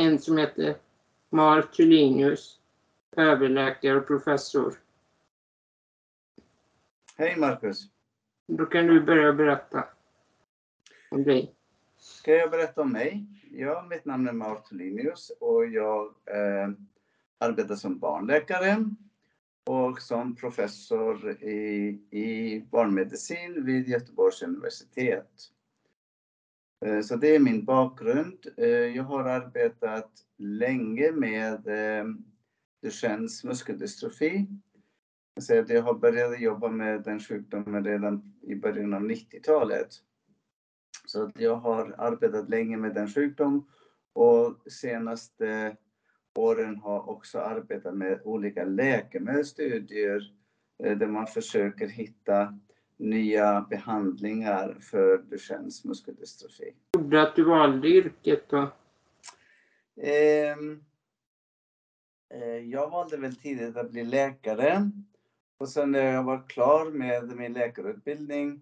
en som heter Mark Tulinius, överläkare och professor. Hej Marcus! Då kan du börja berätta om dig. Ska jag berätta om mig? Ja, mitt namn är Mark Tulinius och jag eh, arbetar som barnläkare och som professor i, i barnmedicin vid Göteborgs universitet. Eh, så det är min bakgrund. Eh, jag har arbetat länge med eh, Duchennes muskeldystrofi. Jag har börjat jobba med den sjukdomen redan i början av 90-talet. Så jag har arbetat länge med den sjukdomen och senaste åren har också arbetat med olika läkemedelsstudier där man försöker hitta nya behandlingar för Duchennes muskeldystrofi. Gjorde att du valde yrket då? Ehm, eh, jag valde väl tidigt att bli läkare. Och sen när jag var klar med min läkarutbildning,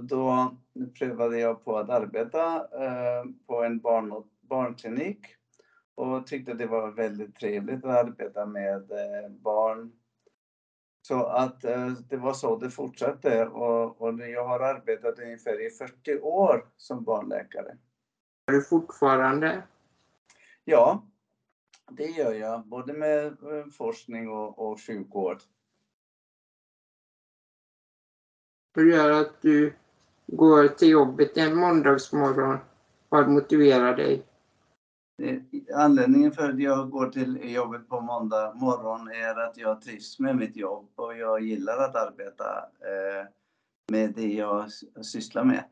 då prövade jag på att arbeta eh, på en barn, barnklinik och tyckte det var väldigt trevligt att arbeta med eh, barn så att eh, det var så det fortsatte och, och jag har arbetat ungefär i 40 år som barnläkare. Är du fortfarande? Ja, det gör jag. Både med eh, forskning och, och sjukvård. Vad gör att du går till jobbet en måndagsmorgon? Vad motiverar dig? Anledningen för att jag går till jobbet på måndag morgon är att jag trivs med mitt jobb och jag gillar att arbeta eh, med det jag sysslar med.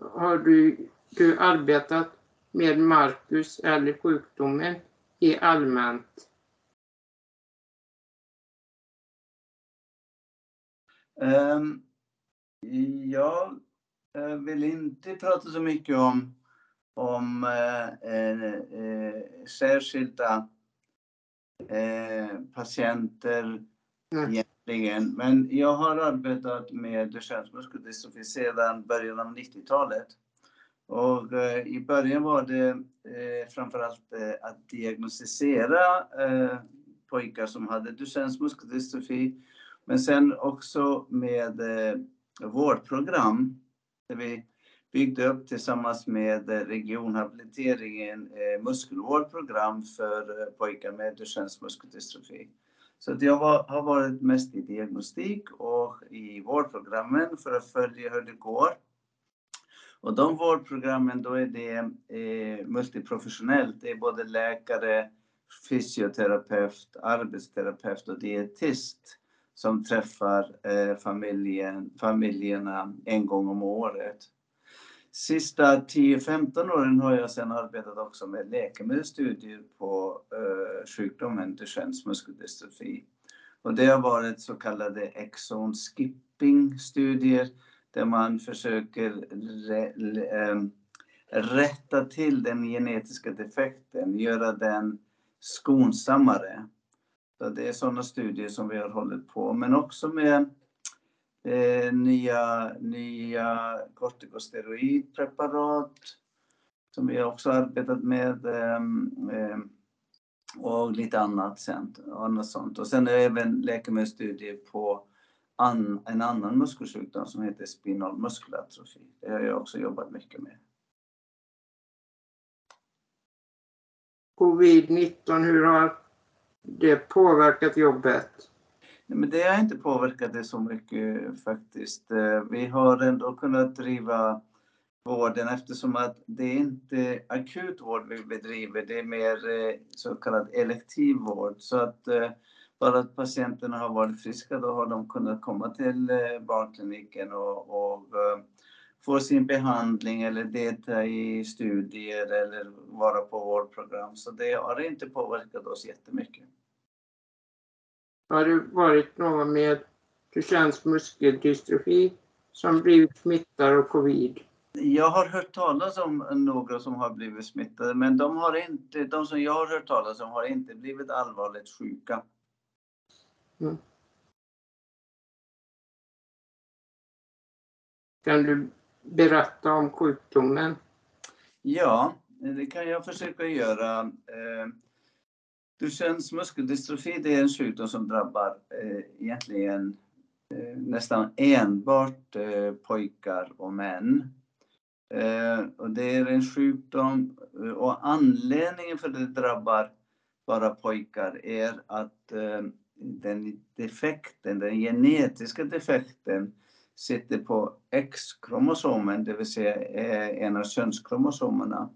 Har du, du arbetat med Marcus eller sjukdomen i allmänt? Um, jag Eh, vill inte prata så mycket om, om eh, eh, eh särskilda eh, patienter mm. egentligen. Men jag har arbetat med Duchennes muskeldystrofi sedan början av 90-talet. Och eh, i början var det eh, framförallt eh, att diagnostisera eh, pojkar som hade Duchennes muskeldystrofi. Men sen också med vårdprogram vi byggde upp tillsammans med regionhabiliteringen eh, eh muskelvårdprogram för eh, pojkar med Duchennes muskeldystrofi. Så jag var, har varit mest i diagnostik och i vårdprogrammen för att följa hur det går. Och de vårdprogrammen då är det eh, multiprofessionellt. Det är både läkare, fysioterapeut, arbetsterapeut och dietist som träffar eh, familjen, familjerna en gång om året. Sista 10-15 åren har jag sedan arbetat också med läkemedelsstudier på eh, sjukdomen Duchennes muskeldystrofi. Och det har varit så kallade exon skipping studier där man försöker eh, rätta till den genetiska defekten, göra den skonsammare. Så det är sådana studier som vi har hållit på men också med eh, nya, nya kortikosteroidpreparat som vi också arbetat med eh, eh och lite annat, sen, annat sånt. Och sen är det även läkemedelsstudier på an, en annan muskelsjukdom som heter spinal muskelatrofi. Det har jag också jobbat mycket med. Covid-19, hur har det påverkat jobbet? Nej, men det har inte påverkat det så mycket faktiskt. Eh, vi har ändå kunnat driva vården eftersom att det är inte akut vård vi bedriver, det är mer eh, så kallad elektiv vård. Så att eh, bara att patienterna har varit friska, då har de kunnat komma till barnkliniken och, och få sin behandling eller delta i studier eller vara på vårdprogram. Så det har inte påverkat oss jättemycket. Har det varit någon med Duchennes muskeldystrofi som blivit smittad av covid? Jag har hört talas om några som har blivit smittade, men de, har inte, de som jag har hört talas om har inte blivit allvarligt sjuka. Mm. Kan du berätta om sjukdomen? Ja, det kan jag försöka göra. Eh, Duchennes muskeldystrofi det är en sjukdom som drabbar eh, egentligen eh, nästan enbart eh, pojkar och män. Eh, och det är en sjukdom eh, och anledningen för att det drabbar bara pojkar är att eh, den defekten, den genetiska defekten sitter på X-kromosomen, det vill säga eh, en av könskromosomerna.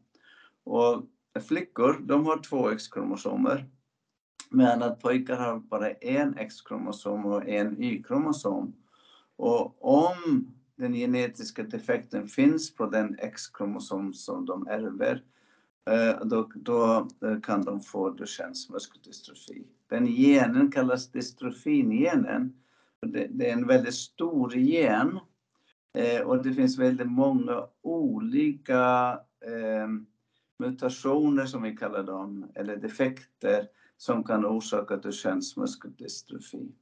Och flickor, de har två X-kromosomer. Men att pojkar har bara en X-kromosom och en Y-kromosom. Och om den genetiska defekten finns på den X-kromosom som de ärver, eh, då, då eh, kan de få Duchennes muskeldystrofi. Den genen kallas dystrofingenen. Det, det är en väldigt stor gen eh, och det finns väldigt många olika eh, mutationer som vi kallar dem, eller defekter som kan orsaka Duchennes muskeldystrofi.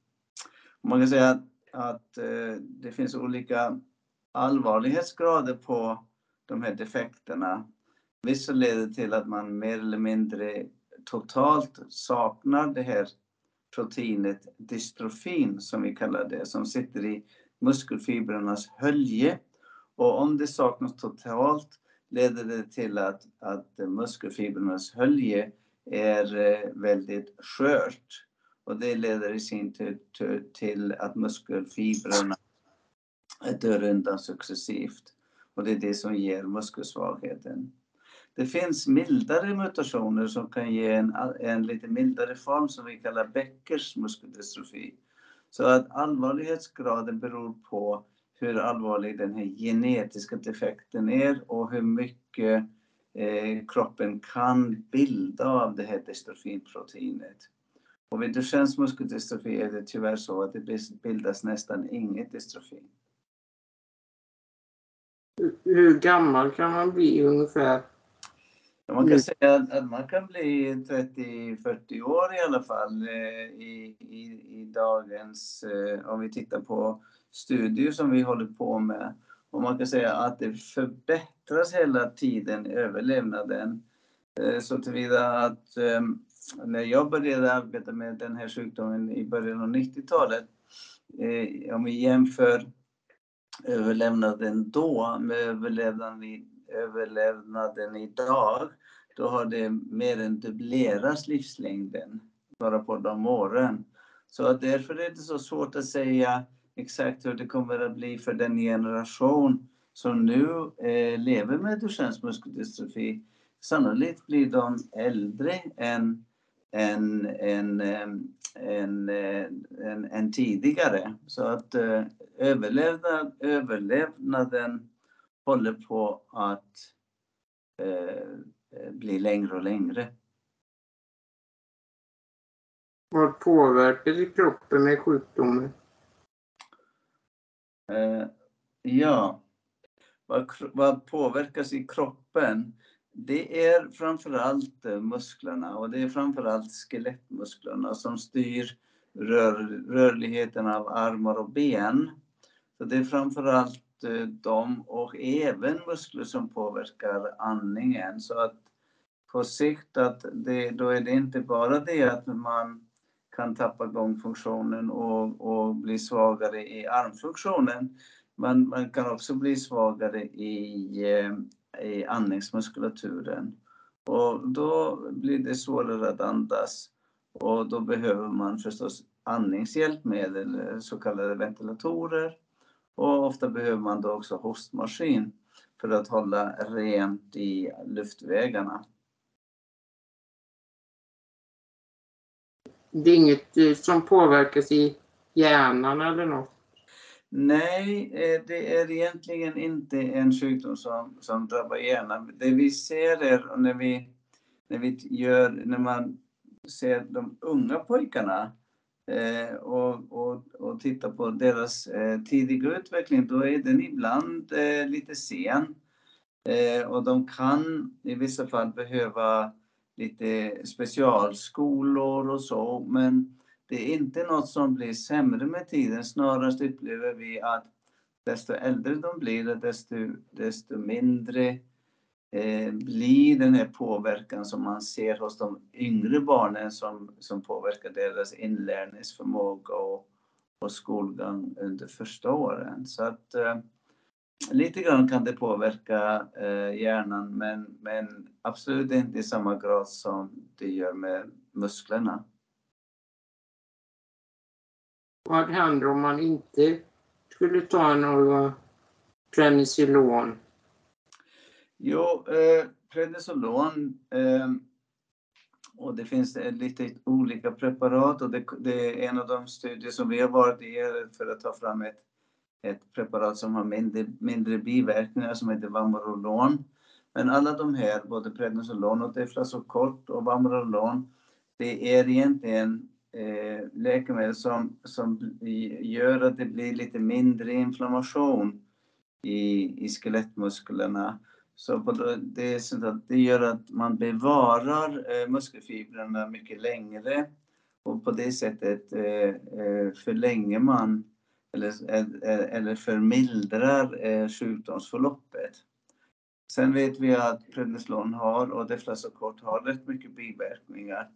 Man kan säga att, att det finns olika allvarlighetsgrader på de här defekterna. Vissa leder till att man mer eller mindre totalt saknar det här proteinet dystrofin som vi kallar det, som sitter i muskelfibrernas hölje. Och om det saknas totalt leder det till att, att muskelfibrernas hölje är eh, väldigt skört. Och det leder i sin tur till att muskelfibrerna dör undan successivt. Och det är det som ger muskelsvagheten. Det finns mildare mutationer som kan ge en, en lite mildare form som vi kallar Beckers muskeldystrofi. Så att allvarlighetsgraden beror på hur allvarlig den här genetiska defekten är och hur mycket eh, kroppen kan bilda av det här dystrofinproteinet. Och vid Duchennes muskeldystrofi är det tyvärr så att det bildas nästan inget dystrofin. Hur gammal kan man bli ungefär? Man kan säga att, man kan bli 30-40 år i alla fall eh, i, i, i dagens, eh, om vi tittar på studier som vi håller på med. Och man kan säga att det förbättras hela tiden, överlevnaden. Eh, så tillvida att eh, när jag började arbeta med den här sjukdomen i början av 90-talet, eh, om vi jämför överlevnaden då med överlevnaden, överlevnaden idag, då har det mer än dubblerats livslängden bara på de åren. Så att därför är det så svårt att säga exakt hur det kommer att bli för den generation som nu eh, lever med Duchennes muskeldystrofi. Sannolikt blir de äldre än, än, än, ehm, än, än, än, än tidigare. Så att eh, överlevnad, överlevnaden håller på att eh, bli längre och längre. Vad påverkar i kroppen med sjukdomen? Eh, ja, vad, vad påverkas i kroppen? Det är framförallt eh, musklerna och det är framförallt skelettmusklerna som styr rör, rörligheten av armar och ben. Så det är framförallt eh, dem och även muskler som påverkar andningen. Så att på sikt att det, då är det inte bara det att man kan tappa gångfunktionen och, och bli svagare i armfunktionen. Men man kan också bli svagare i, eh, i andningsmuskulaturen. Och då blir det svårare att andas och då behöver man förstås andningshjälpmedel, eh, så kallade ventilatorer. Och ofta behöver man då också hostmaskin för att hålla rent i luftvägarna. Det är inget eh, som påverkas i hjärnan eller något? Nej, eh, det är egentligen inte en sjukdom som, som drabbar hjärnan. Det vi ser är när vi, när vi gör, när man ser de unga pojkarna eh, och, och, och tittar på deras eh, tidiga utveckling, då är den ibland eh, lite sen. Eh, och de kan i vissa fall behöva lite specialskolor och så, men det är inte något som blir sämre med tiden. Snarast upplever vi att desto äldre de blir, desto, desto mindre eh, blir den här påverkan som man ser hos de yngre barnen som, som påverkar deras inlärningsförmåga och, och skolgång under första åren. Så att eh, lite grann kan det påverka eh, hjärnan men, men absolut inte i samma grad som det gör med musklerna. Vad händer om man inte skulle ta några Prednisolon? Jo, eh, Prednisolon eh, och det finns lite olika preparat och det, det, är en av de studier som vi har varit i för att ta fram ett, ett preparat som har mindre, mindre biverkningar som heter Vamorolon. Men alla de här, både Prednisolon och Deflasokort och Vamorolon, det är egentligen eh, läkemedel som, som gör att det blir lite mindre inflammation i, i skelettmusklerna. Så det, är så att det gör att man bevarar eh, muskelfibrerna mycket längre och på det sättet eh, eh förlänger man eller, eh, eller förmildrar eh, sjukdomsförloppet. Sen vet vi att prednisolon har och deflasokort har rätt mycket biverkningar.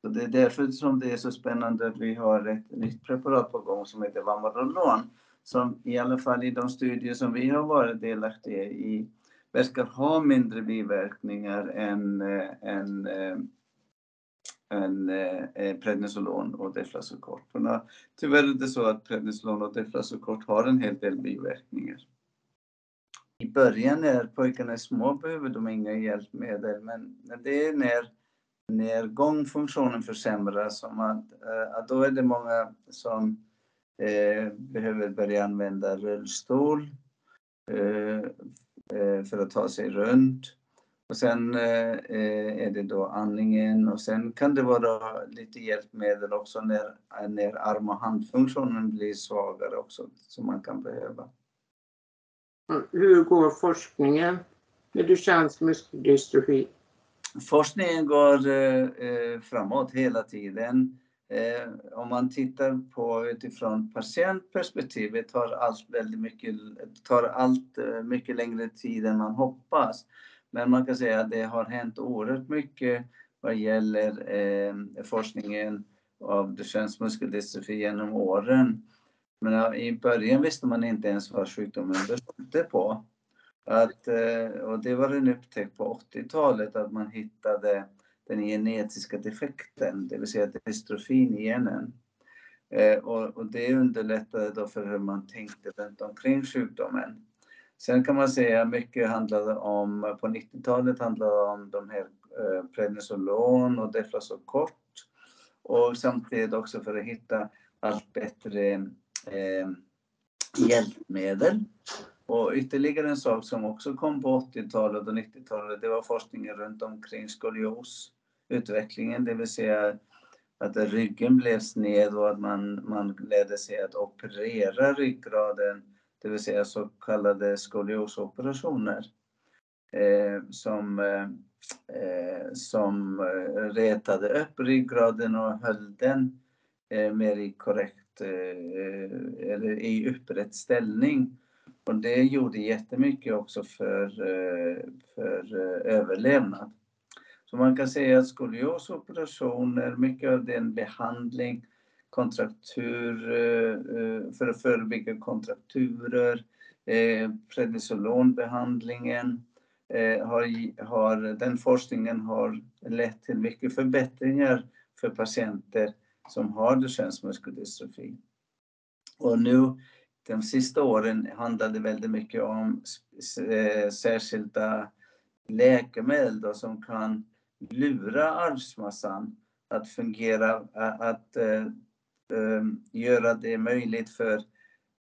Så det är därför som det är så spännande att vi har ett nytt preparat på gång som heter Vamorolon som i alla fall i de studier som vi har varit delaktiga i verkar ha mindre biverkningar än, äh, än, äh, än eh, eh, prednisolon och deflasokort. Tyvärr är det så att prednisolon och deflasokort har en hel del biverkningar. I början när pojkarna är små behöver de inga hjälpmedel men det är när, när gångfunktionen försämras, som att, eh, att då är det många som eh, behöver börja använda rullstol eh, eh, för att ta sig runt. Och sen eh, är det då andningen och sen kan det vara lite hjälpmedel också när, när arm och handfunktionen blir svagare också som man kan behöva. Hur går forskningen med Duchennes muskeldystrofi? Forskningen går eh, framåt hela tiden. Eh, om man tittar på utifrån patientperspektivet tar allt väldigt mycket, tar allt eh, mycket längre tid än man hoppas. Men man kan säga att det har hänt oerhört mycket vad gäller eh, forskningen av Duchennes muskeldystrofi genom åren. Men i början visste man inte ens vad sjukdomen berodde på. Att, eh, och det var en upptäckt på 80-talet att man hittade den genetiska defekten, det vill säga dystrofin i genen. Eh, och, och, det underlättade då för hur man tänkte runt omkring sjukdomen. Sen kan man säga mycket handlade om, på 90-talet handlade om de här eh, prednisolon och deflasokort och samtidigt också för att hitta allt bättre eh, hjälpmedel. Och ytterligare en sak som också kom på 80-talet och 90-talet, det var forskningen runt omkring skolios utvecklingen, det vill säga att ryggen blev sned och att man, man lärde sig att operera ryggraden, det vill säga så kallade skoliosoperationer. Eh, som, eh, eh som eh, retade upp ryggraden och höll den eh, mer i korrekt eh, eller i upprätt ställning. Och det gjorde jättemycket också för, eh, för överlevnad. Så man kan säga att skoliosoperationer, mycket av den behandling, kontraktur, eh, eh, för att förebygga kontrakturer, eh, prednisolonbehandlingen, har, har, den forskningen har lett till mycket förbättringar för patienter som har Duchennes muskeldystrofi. Och nu de sista åren handlade det väldigt mycket om särskilda läkemedel då, som kan lura arvsmassan att fungera, att Ehm, göra det möjligt för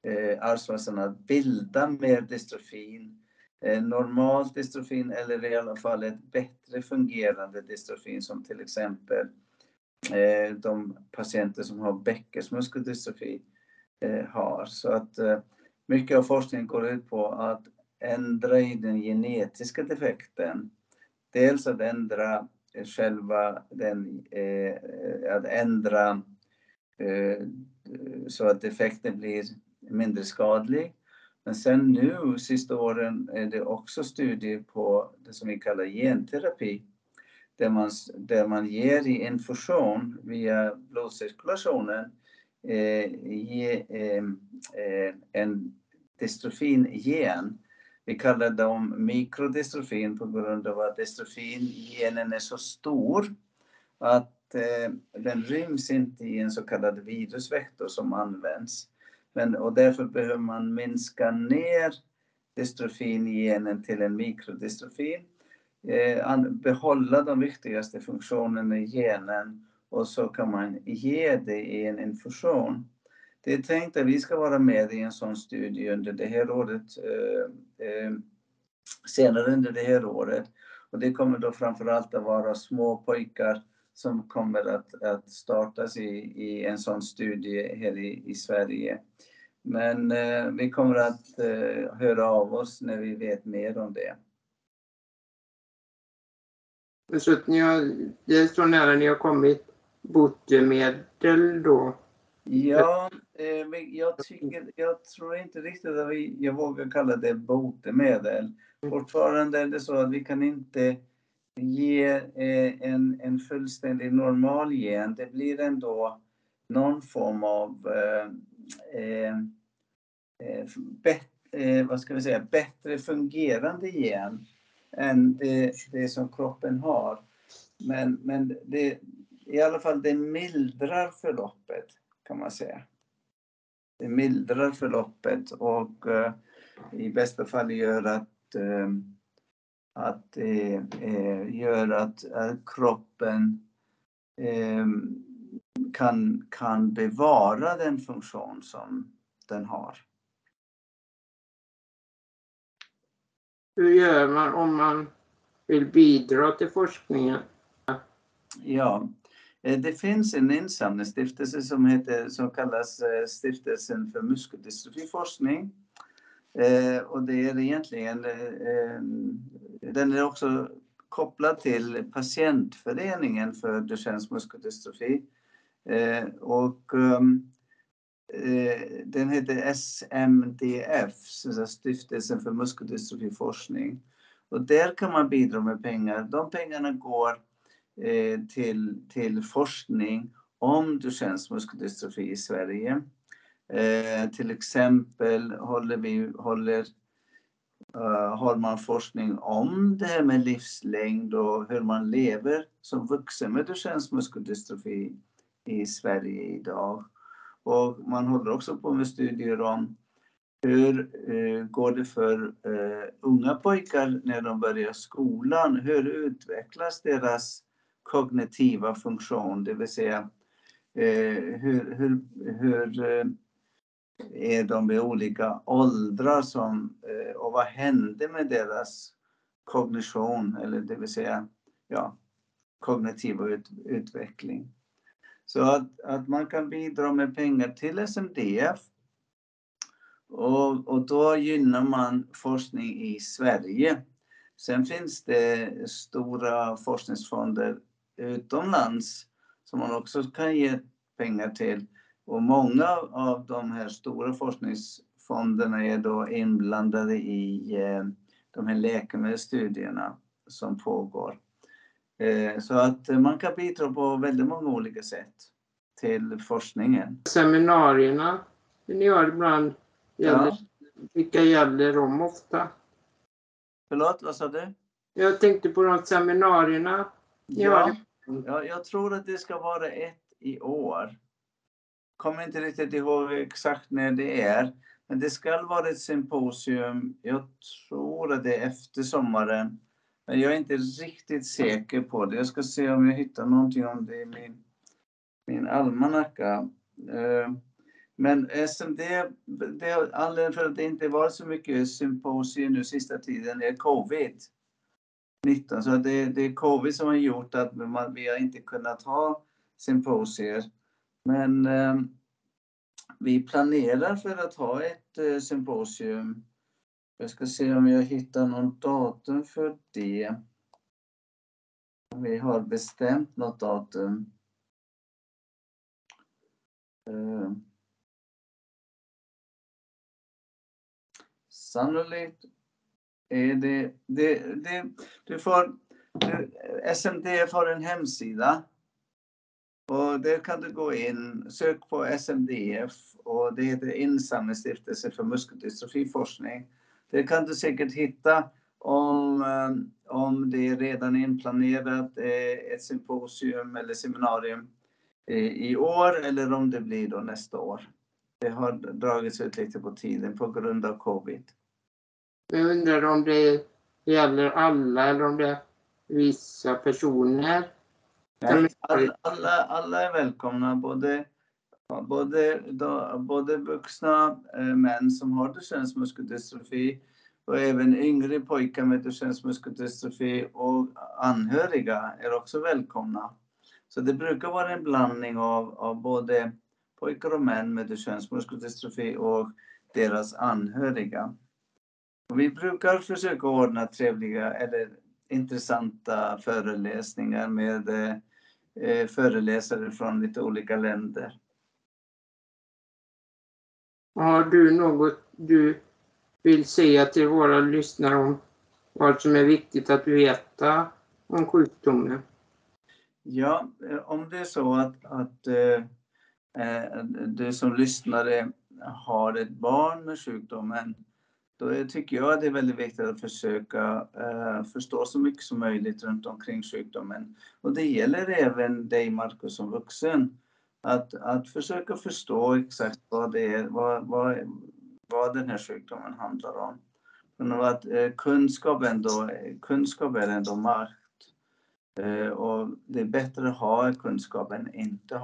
eh, arvsmassan att bilda mer dystrofin. Eh, normalt dystrofin eller i alla fall ett bättre fungerande dystrofin som till exempel eh, de patienter som har Beckers muskeldystrofi har. Så att mycket av forskningen går ut på att ändra i den genetiska defekten dels att ändra själva den, att ändra Eh, så att effekten blir mindre skadlig. Men sen nu, sista åren, är det också studier på det som vi kallar genterapi. Där man, där man ger i infusion via blodcirkulationen eh, ge, eh, eh en dystrofin-gen. Vi kallar dem mikrodystrofin på grund av att dystrofin-genen är så stor att Eh, den ryms inte i en så kallad virusvektor som används. Men, och därför behöver man minska ner dystrofingenen till en mikrodystrofin. Eh, behålla de viktigaste funktionerna i genen och så kan man ge det i en infusion. Det är tänkt att vi ska vara med i en sån studie under det här året, eh, eh senare under det här året. Och det kommer då framförallt att vara små pojkar som kommer att, att startas i, i en sån studie här i, i Sverige. Men eh, vi kommer att eh, höra av oss när vi vet mer om det. Så ni har, det är så nära ni har kommit botemedel då? Ja, eh, jag, tycker, jag tror inte riktigt att vi, jag vågar kalla det botemedel. Mm. Fortfarande är det så att vi kan inte ge eh, en, en fullständig normal gen. Det blir ändå någon form av eh, eh, eh bet, eh, vad ska vi säga, bättre fungerande gen än det, det som kroppen har. Men, men det, i alla fall det mildrar förloppet kan man säga. Det mildrar förloppet och uh, i bästa fall gör att, uh, att det uh, gör att kroppen kan, kan bevara den funktion som den har. Hur gör man om man vill bidra till forskningen? Ja, Eh, det finns en insamlingsstiftelse som, heter, som kallas eh, Stiftelsen för muskeldystrofiforskning. Eh, och det är egentligen, eh, eh, den är också kopplad till patientföreningen för Duchennes muskeldystrofi. Eh, och ehm, den heter SMDF, Stiftelsen för muskeldystrofiforskning. Och där kan man bidra med pengar. De pengarna går Eh, till, till forskning om Duchennes muskeldystrofi i Sverige. Eh, till exempel håller, vi, håller, uh, har man forskning om det här med livslängd och hur man lever som vuxen med Duchennes muskeldystrofi i Sverige idag. Och man håller också på med studier om hur uh, går det för uh, unga pojkar när de börjar skolan? Hur utvecklas deras kognitiva funktion, det vill säga eh, hur, hur, hur eh, är de i olika åldrar som, eh, och vad hände med deras kognition, eller det vill säga ja, kognitiva ut, utveckling. Så att, att man kan bidra med pengar till SMDF och, och då gynnar man forskning i Sverige. Sen finns det stora forskningsfonder utomlands som man också kan ge pengar till. Och många av de här stora forskningsfonderna är då inblandade i eh, de här läkemedelsstudierna som pågår. Eh, så att man kan bidra på väldigt många olika sätt till forskningen. Seminarierna ni har ibland, gäller, ja. vilka gäller de ofta? Förlåt, vad sa du? Jag tänkte på de seminarierna ni ja. har Ja, jag tror att det ska vara ett i år. Kommer inte riktigt ihåg exakt när det är. Men det ska vara ett symposium. Jag tror att det är efter sommaren. Men jag är inte riktigt säker på det. Jag ska se om jag hittar någonting om det i min, min almanacka. Eh, men eftersom det, anledningen för att det inte varit så mycket symposier nu sista tiden är covid. 19. Så det, det är covid som har gjort att man, vi har inte kunnat ha symposier. Men eh, vi planerar för att ha ett eh, symposium. Jag ska se om jag hittar någon datum för det. Vi har bestämt något datum. Eh, sannolikt är det, det, det du får, du, SMDF har en hemsida och där kan du gå in, sök på SMDF och det heter Insamlingsstiftelse för muskeldystrofiforskning. Det kan du säkert hitta om, eh, om det redan är inplanerat eh, ett symposium eller seminarium eh, i år eller om det blir då nästa år. Det har dragits ut lite på tiden på grund av covid. Jag undrar om det gäller alla eller om det är vissa personer. Nej, alla, alla, alla är välkomna, både, både, både vuxna eh, män som har Duchennes muskeldystrofi och även yngre pojkar med Duchennes muskeldystrofi och anhöriga är också välkomna. Så det brukar vara en blandning av, av både pojkar och män med Duchennes muskeldystrofi och deras anhöriga. Och vi brukar försöka ordna trevliga eller intressanta föreläsningar med eh, föreläsare från lite olika länder. Har du något du vill säga till våra lyssnare om vad som är viktigt att veta om sjukdomen? Ja, eh, om det är så att, att eh, eh, du som lyssnare har ett barn med sjukdomen, då tycker jag att det är väldigt viktigt att försöka eh, förstå så mycket som möjligt runt omkring sjukdomen. Och det gäller även dig Markus som vuxen. Att, att försöka förstå exakt vad det är, vad, vad, vad den här sjukdomen handlar om. Men att eh, kunskap, ändå, kunskap är ändå makt. Eh, och det är bättre att ha kunskap än inte ha